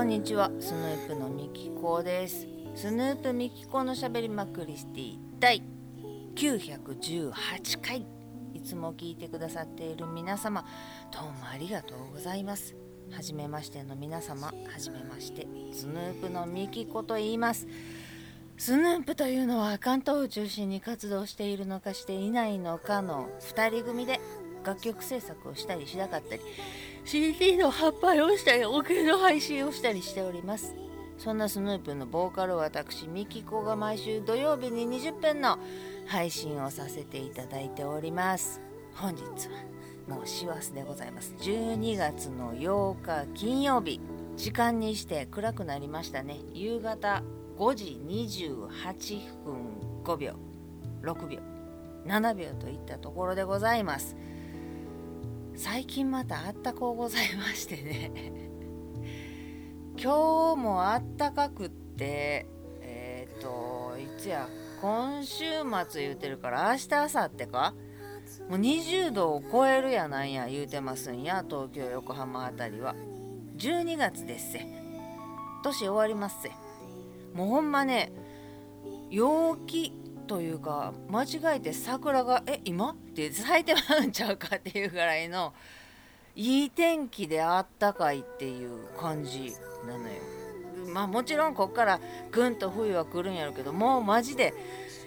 こんにちはスヌープのみきこです。スヌープみきこのしゃべりまクリスティ第918回。いつも聞いてくださっている皆様どうもありがとうございます。はじめましての皆様はじめましてスヌープのみきこと言います。スヌープというのは関東を中心に活動しているのかしていないのかの2人組で楽曲制作をしたりしなかったり CD の発売をしたりオケの配信をしたりしております。そんなスヌープのボーカル私ミキコが毎週土曜日に20分の配信をさせていただいております。本日はもう師走でございます。12月の8日金曜日。時間にして暗くなりましたね。夕方5時28分5秒。6秒。7秒といったところでございます。最近またあったこうございましてね。今日もあったかくってえっ、ー、といつや今週末言うてるから明日明後日か？もう20度を超えるやなんや言うてますんや東京横浜あたりは。12月ですせ。年終わりますせ。もうほんまね陽気というか間違えて桜が「え今?」って咲いてまうんちゃうかっていうぐらいのいい天気であったかいっていう感じなのよ。まあもちろんこっからぐんと冬は来るんやろうけどもうマジで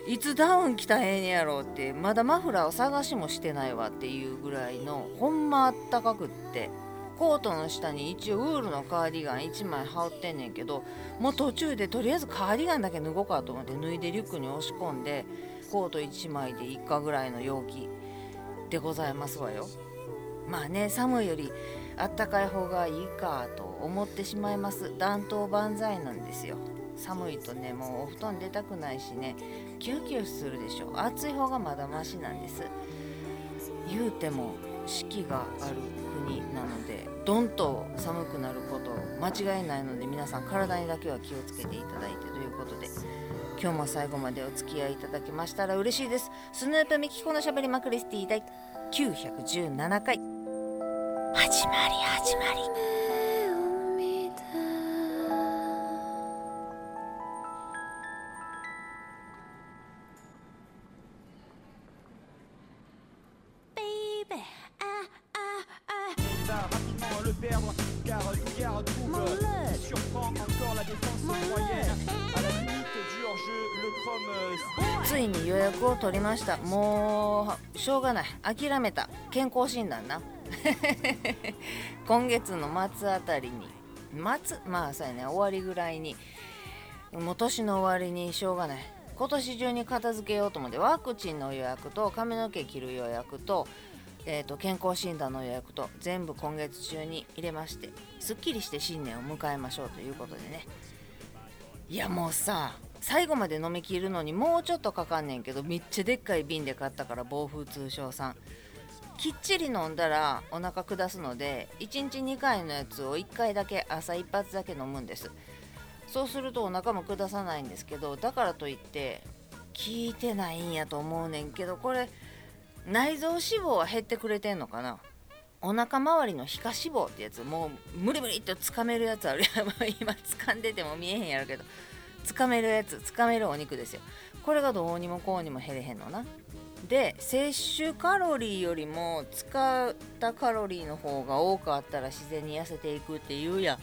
いつダウン着たらええねやろうってまだマフラーを探しもしてないわっていうぐらいのほんまあったかくってコートの下に一応ウールのカーディガン1枚羽織ってんねんけどもう途中でとりあえずカーディガンだけ脱ごうかと思って脱いでリュックに押し込んでコート1枚で1日ぐらいの陽気でございますわよ。まあね寒いよりあったかい方がいいかと思ってしまいます。暖冬万歳なんですよ。寒いとねもうお布団出たくないしね。キュンキュンするでしょ。暑い方がまだマシなんです。言うても四季がある国なのでどんと寒くなること間違いないので皆さん体にだけは気をつけていただいてということで。今日も最後までお付き合いいただけましたら嬉しいです。スヌープミキコのしゃべりまクリスティ第917回。始まり始まりついに予約を取りました。もうしょうがない。諦めた。健康診断な。今月の末あたりに。末？まあそうやね。終わりぐらいに。もう年の終わりにしょうがない。今年中に片付けようと思ってワクチンの予約と髪の毛切る予約と,、えーと、健康診断の予約と全部今月中に入れましてすっきりして新年を迎えましょうということでね。いやもうさ最後まで飲みきるのにもうちょっとかかんねんけどめっちゃでっかい瓶で買ったから暴風通商さん。きっちり飲んだらお腹下すので1日2回のやつを1回だけ朝一発だけ飲むんです。そうするとお腹も下さないんですけどだからといって効いてないんやと思うねんけどこれ内臓脂肪は減ってくれてんのかな？お腹周りの皮下脂肪ってやつもう無理無理ってつかめるやつあるや 今掴んでても見えへんやろけど。つかめるやつつかめるお肉ですよ。これがどうにもこうにも減れへんのな。で摂取カロリーよりも使ったカロリーの方が多かったら自然に痩せていくって言うや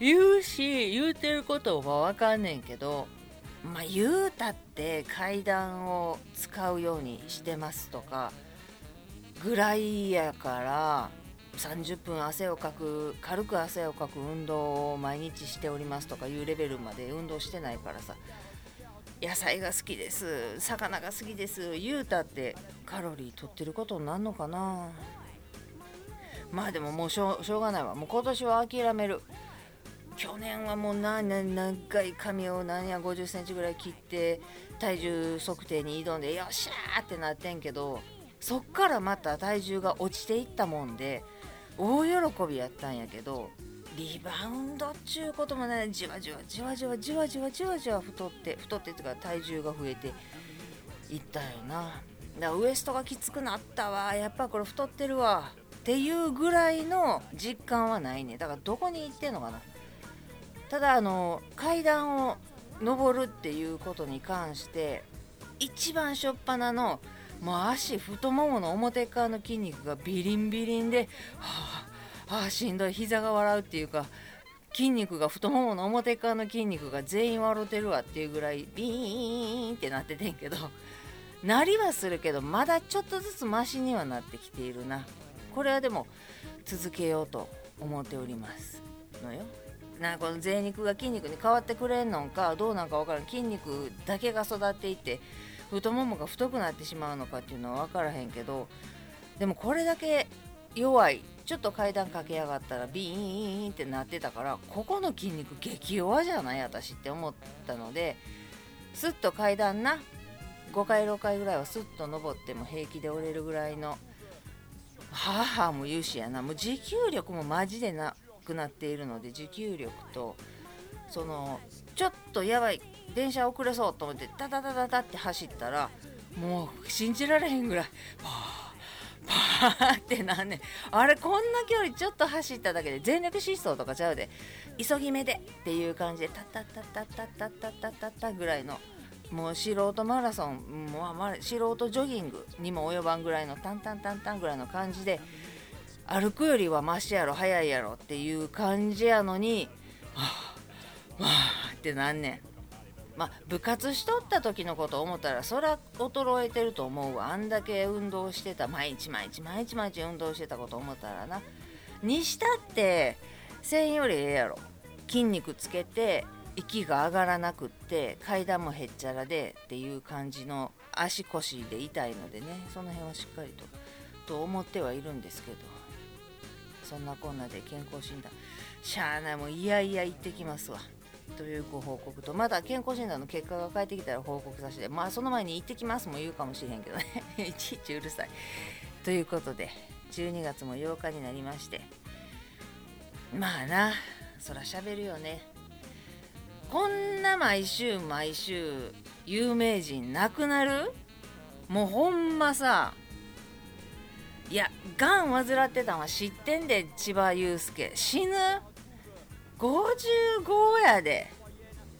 言うし言うてることは分かんねんけどまあ言うたって階段を使うようにしてますとかぐらいやから30分汗をかく軽く汗をかく運動を毎日しておりますとかいうレベルまで運動してないからさ。野菜が好きです。魚が好きです。言うたってカロリー取ってることになんのかな。まあでももうしょうがないわ。もう今年は諦める。去年はもう何年長い髪を何や5 0センチぐらい切って体重測定に挑んでよっしゃーってなってんけどそっからまた体重が落ちていったもんで大喜びやったんやけどリバウンドっちゅうこともねじわじわじわじわじわじわじわじわ太って太ってっていうか体重が増えていったよな。だからウエストがきつくなったわ。やっぱこれ太ってるわ。っていうぐらいの実感はないね。だからどこに行ってんのかな。ただあの階段を上るっていうことに関して一番初っ端のもう足太ももの表側の筋肉がビリンビリンではあ、はあ、しんどい膝が笑うっていうか筋肉が太ももの表側の筋肉が全員笑うてるわっていうぐらいビーンってなっててんけどなりはするけどまだちょっとずつマシにはなってきているな。これはでも続けようと思っておりますのよ。なこの贅肉が筋肉に変わってくれんのかどうなんか分からん。筋肉だけが育っていって太ももが太くなってしまうのかっていうのは分からへんけどでもこれだけ弱いちょっと階段駆け上がったらビーンってなってたからここの筋肉激弱じゃない？私って思ったのですっと階段な5回6回ぐらいはスッと登っても平気で折れるぐらいの母も言うしやな。もう持久力もマジでなくなっているので持久力とそのちょっとやばい電車遅れそうと思ってタタタタタって走ったらもう信じられへんぐらいパーパーってなんねあれこんな距離ちょっと走っただけで全力疾走とかちゃうで。急ぎ目でっていう感じでタタタタタタタタタタぐらいのもう素人マラソンもう素人ジョギングにも及ばんぐらいのタンタンタンタンぐらいの感じで歩くよりはマシやろ早いやろっていう感じやのにはあはあってなんねんまあ部活しとった時のこと思ったらそら衰えてると思うわ。あんだけ運動してた。毎日毎日毎日毎日運動してたこと思ったらな。にしたって1000よりええやろ。筋肉つけて息が上がらなくって階段もへっちゃらでっていう感じの足腰で痛いのでね。その辺はしっかりとと思ってはいるんですけど。そんなこんなで健康診断。しゃあない。もういやいや行ってきますわ。というご報告とまだ健康診断の結果が返ってきたら報告させてまあその前に行ってきますも言うかもしれへんけどね。いちいちうるさい。ということで12月も8日になりまして。まあなそら喋るよね。こんな毎週毎週有名人亡くなる？もうほんまさ。いやがん患ってたんは知ってんで千葉雄介。死ぬ？55やで。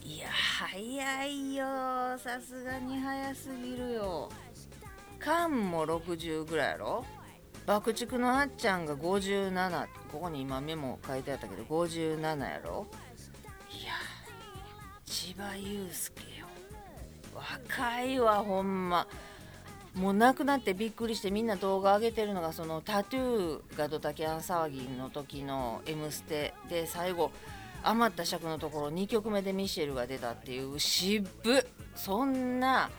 いや早いよ。さすがに早すぎるよ。菅も60ぐらいやろ？爆竹のあっちゃんが57ここに今メモ書いてあったけど57やろ？いや千葉雄介よ。若いわほんま。もう亡くなってびっくりしてみんな動画上げてるのがそのタトゥーがドタキャン騒ぎの時の「M ステ」で最後余った尺のところ2曲目でミシェルが出たっていう渋そんな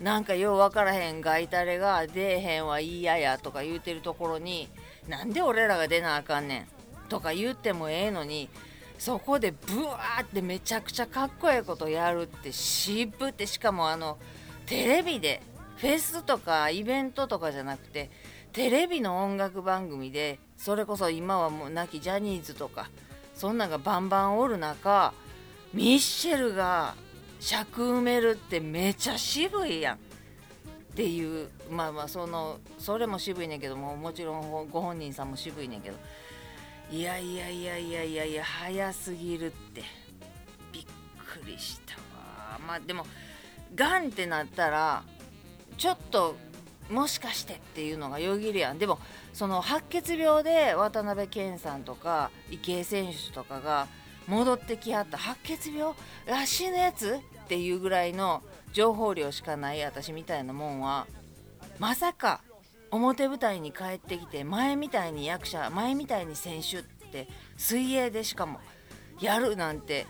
なんかよう分からへんガイタレが出えへんは嫌やとか言うてるところになんで俺らが出なあかんねんとか言ってもええのにそこでブワーってめちゃくちゃかっこええことやるって渋ってしかもあのテレビでフェスとかイベントとかじゃなくてテレビの音楽番組でそれこそ今はもう亡きジャニーズとかそんなんがバンバンおる中ミッシェルが尺埋めるってめちゃ渋いやん。っていうまあまあそのそれも渋いねんけどももちろんご本人さんも渋いねんけど。いやいやいやいやいやいや早すぎるって。びっくりしたわ。まあでもがんってなったらちょっともしかしてっていうのがよぎるやん。でもその白血病で渡辺謙さんとか池江選手とかが戻ってきはった白血病あ死ぬやつっていうぐらいの情報量しかない私みたいなもんはまさか表舞台に帰ってきて前みたいに役者前みたいに選手って水泳でしかもやるなんて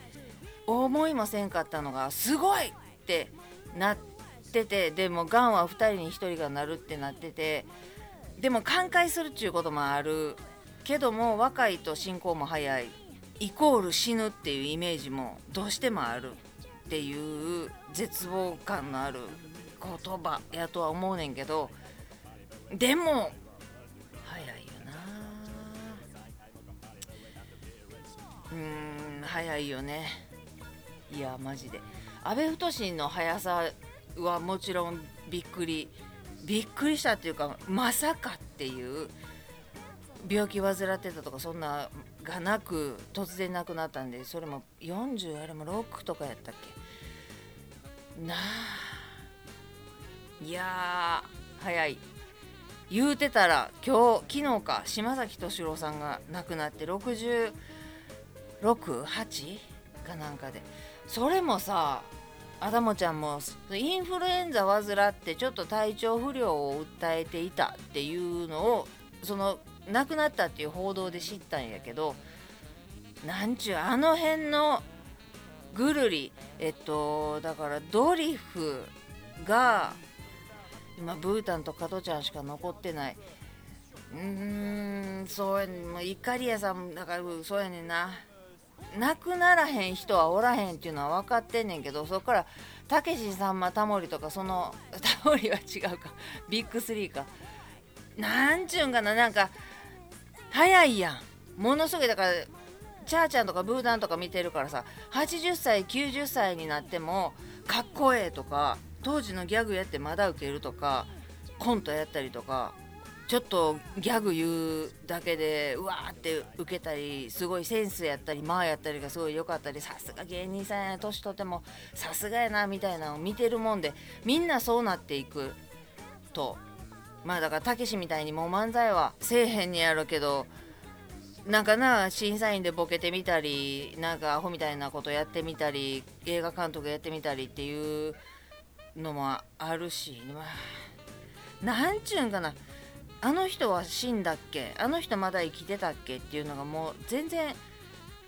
思いもせんかったのがすごいってなってっててでもがんは2人に1人がなるってなっててでも寛解するっていうこともあるけども若いと進行も早い。イコール死ぬっていうイメージもどうしてもあるっていう絶望感のある言葉やとは思うねんけどでも早いよな。うん早いよね。いやマジで。阿部太の速さはもちろんびっくり。びっくりしたっていうかまさかっていう。病気患ってたとかそんながなく突然亡くなったんでそれも40あれも6とかやったっけ。なあ。いや早い。言うてたら今日昨日か島崎敏郎さんが亡くなって668かなんかで。それもさアダモちゃんもインフルエンザ患ってちょっと体調不良を訴えていたっていうのをその亡くなったっていう報道で知ったんやけどなんちゅうあの辺のぐるりえっとだからドリフが今ブータンと加トちゃんしか残ってない。うんそうやねんイカリアさんだからそうやねんな。亡くならへん人はおらへんっていうのは分かってんねんけどそこからたけしさんまタモリとかそのタモリは違うか。ビッグスリーか。なんちゅうんかななんか早いやん。ものすごいだからチャーちゃんとかブータンとか見てるからさ80歳90歳になってもかっこええとか当時のギャグやってまだウケるとかコントやったりとかちょっとギャグ言うだけでうわーって受けたりすごいセンスやったりまあやったりがすごい良かったりさすが芸人さんや年とってもさすがやなみたいなのを見てるもんでみんなそうなっていく。とまあだからたけしみたいにもう漫才はせえへんにやろうけどなんかな審査員でボケてみたりなんかアホみたいなことやってみたり映画監督やってみたりっていうのもあるし、まあ、なんちゅうんかな。あの人は死んだっけ？あの人まだ生きてたっけっていうのがもう全然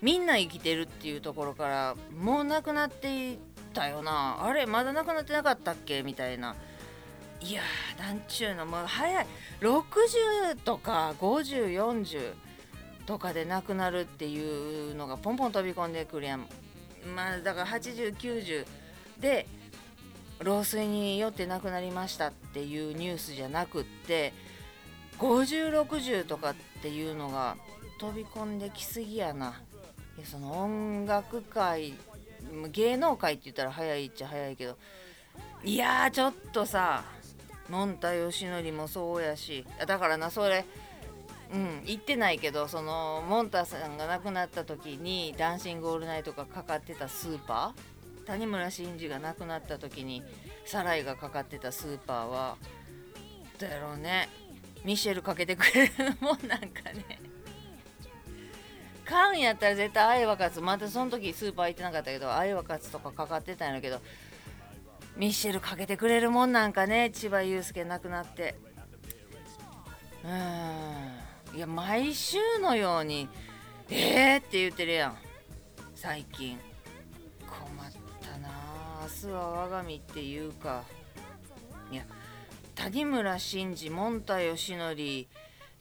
みんな生きてるっていうところからもう亡くなっていったよな。あれまだ亡くなってなかったっけ？みたいな。いやーなんちゅうの。もう早い。60とか5040とかで亡くなるっていうのがポンポン飛び込んでくるやん。まあだから8090で老衰によって亡くなりましたっていうニュースじゃなくって5060とかっていうのが飛び込んできすぎやな。その音楽界芸能界って言ったら早いっちゃ早いけど。いやちょっとさもんたよしのりもそうやし。だからなそれうん言ってないけどそのモンタさんが亡くなった時に「ダンシング・オールナイト」がかかってたスーパー。谷村新司が亡くなった時にサライがかかってたスーパーはどうやろうね。ミシェルかけてくれるもんなんかね。買うんやったら絶対愛は勝つ。またその時スーパー行ってなかったけど愛は勝つとかかかってたんやけどミシェルかけてくれるもんなんかね千葉雄介亡くなって。うん。いや毎週のように「えー!」って言ってるやん。最近。困ったな明日は我が身っていうか。谷村新司もんたよしのり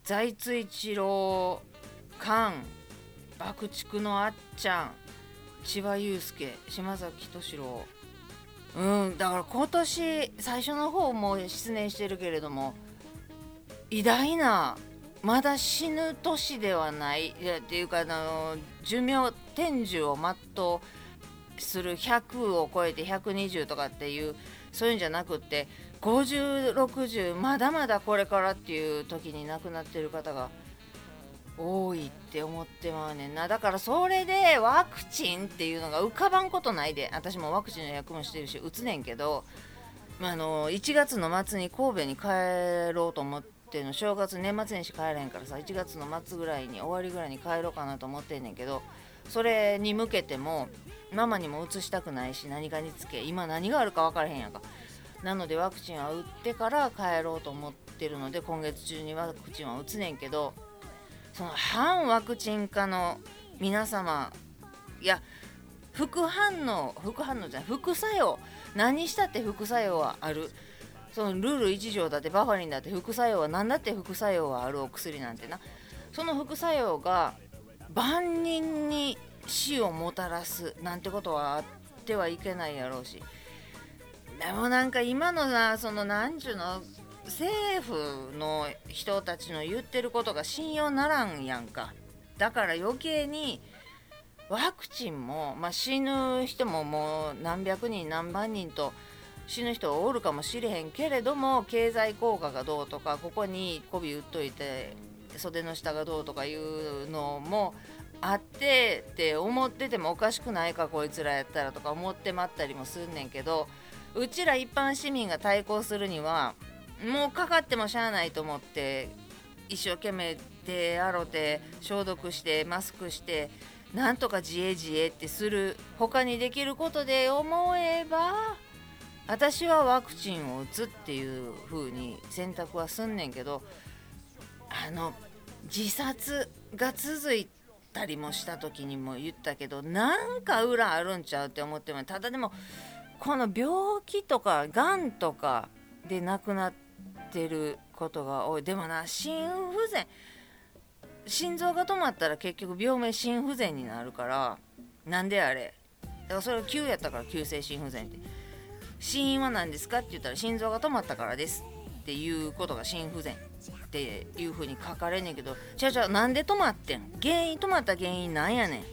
財津一郎菅爆竹のあっちゃん千葉雄介島崎敏郎。うんだから今年最初の方も失念してるけれども偉大なまだ死ぬ年ではないいやっていうかあの寿命天寿を全うする100を超えて120とかっていうそういうんじゃなくって5060まだまだこれからっていう時に亡くなってる方が多いって思ってまうねんな。だからそれでワクチンっていうのが浮かばんことないで。私もワクチンの役もしてるし打つねんけどあの1月の末に神戸に帰ろうと思っての。正月年末年始帰れへんからさ1月の末ぐらいに終わりぐらいに帰ろうかなと思ってんねんけどそれに向けてもママにも移したくないし何かにつけ今何があるか分からへんやんか。なのでワクチンは打ってから帰ろうと思ってるので今月中にワクチンは打つねんけどその反ワクチン化の皆様いや副反応副反応じゃない副作用何したって副作用はある。そのルール1条だってバファリンだって副作用は何だって副作用はあるお薬なんてな。その副作用が万人に死をもたらすなんてことはあってはいけないやろうしでもなんか今のなその何ちゅうの政府の人たちの言ってることが信用ならんやんか。だから余計にワクチンも、まあ、死ぬ人ももう何百人何万人と死ぬ人おるかもしれへんけれども経済効果がどうとかここに媚び打っといて袖の下がどうとかいうのもあってって思っててもおかしくないかこいつらやったらとか思ってまったりもすんねんけどうちら一般市民が対抗するにはもうかかってもしゃあないと思って一生懸命手洗って消毒してマスクしてなんとか自衛自衛ってする他にできることで思えば私はワクチンを打つっていう風に選択はすんねんけどあの自殺が続いたりもした時にも言ったけどなんか裏あるんちゃうって思ってもただでもこの病気とかがんとかで亡くなってることが多い。でもな心不全。心臓が止まったら結局病名心不全になるからなんであれ？だからそれ急やったから急性心不全って。死因は何ですかって言ったら心臓が止まったからですっていうことが心不全っていう風に書かれんねんけどじゃあじゃなんで止まってん？原因止まった原因なんやねんっ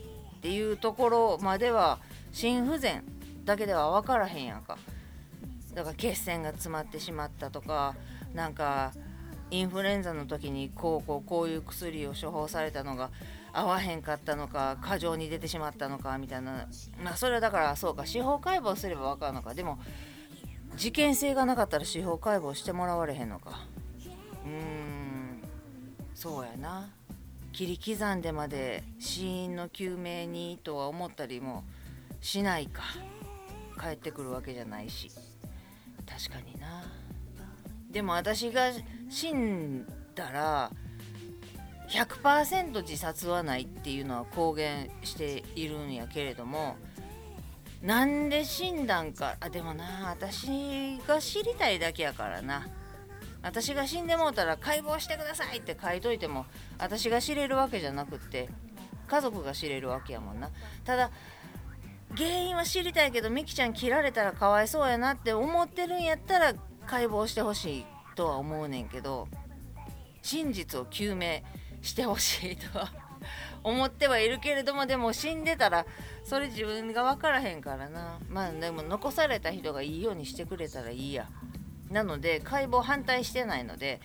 ていうところまでは心不全だけでは分からへんやんか。だから血栓が詰まってしまったとかなんかインフルエンザの時にこうこうこういう薬を処方されたのが合わへんかったのか過剰に出てしまったのかみたいな。まあそれはだからそうか司法解剖すれば分かるのか。でも事件性がなかったら司法解剖してもらわれへんのか。うーん。そうやな。切り刻んでまで死因の究明にとは思ったりもしないか。帰ってくるわけじゃないし。確かにな。でも私が死んだら100%自殺はないっていうのは公言しているんやけれどもなんで死んだんかあでもな私が知りたいだけやからな。私が死んでもうたら解剖してくださいって書いといても私が知れるわけじゃなくって家族が知れるわけやもんな。ただ原因は知りたいけどみきちゃん切られたらかわいそうやなって思ってるんやったら解剖してほしいとは思うねんけど真実を究明してほしいとは思ってはいるけれどもでも死んでたらそれ自分が分からへんからな。まあでも残された人がいいようにしてくれたらいいや。なので解剖反対してないので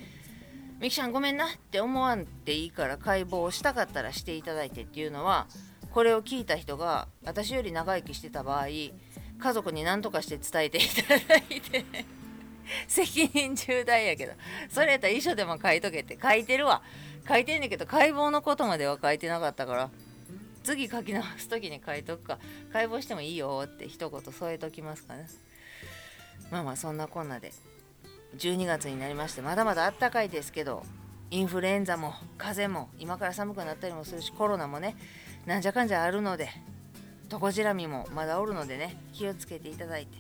みきちゃんごめんなって思わんでいいから解剖をしたかったらしていただいてっていうのはこれを聞いた人が私より長生きしてた場合家族に何とかして伝えていただいて責任重大やけどそれやったら遺書でも書いとけって書いてるわ。書いてんねんけど解剖のことまでは書いてなかったから次書き直す時に書いとくか解剖してもいいよって一言添えときますかね。まあまあそんなこんなで12月になりましてまだまだあったかいですけどインフルエンザも風邪も今から寒くなったりもするしコロナもねなんじゃかんじゃあるので。トコジラミもまだおるのでね。気をつけていただいて。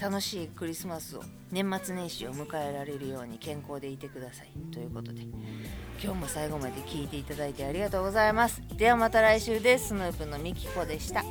楽しいクリスマスを年末年始を迎えられるように健康でいてください。ということで今日も最後まで聞いていただいてありがとうございます。ではまた来週です。スヌープのみきこでした。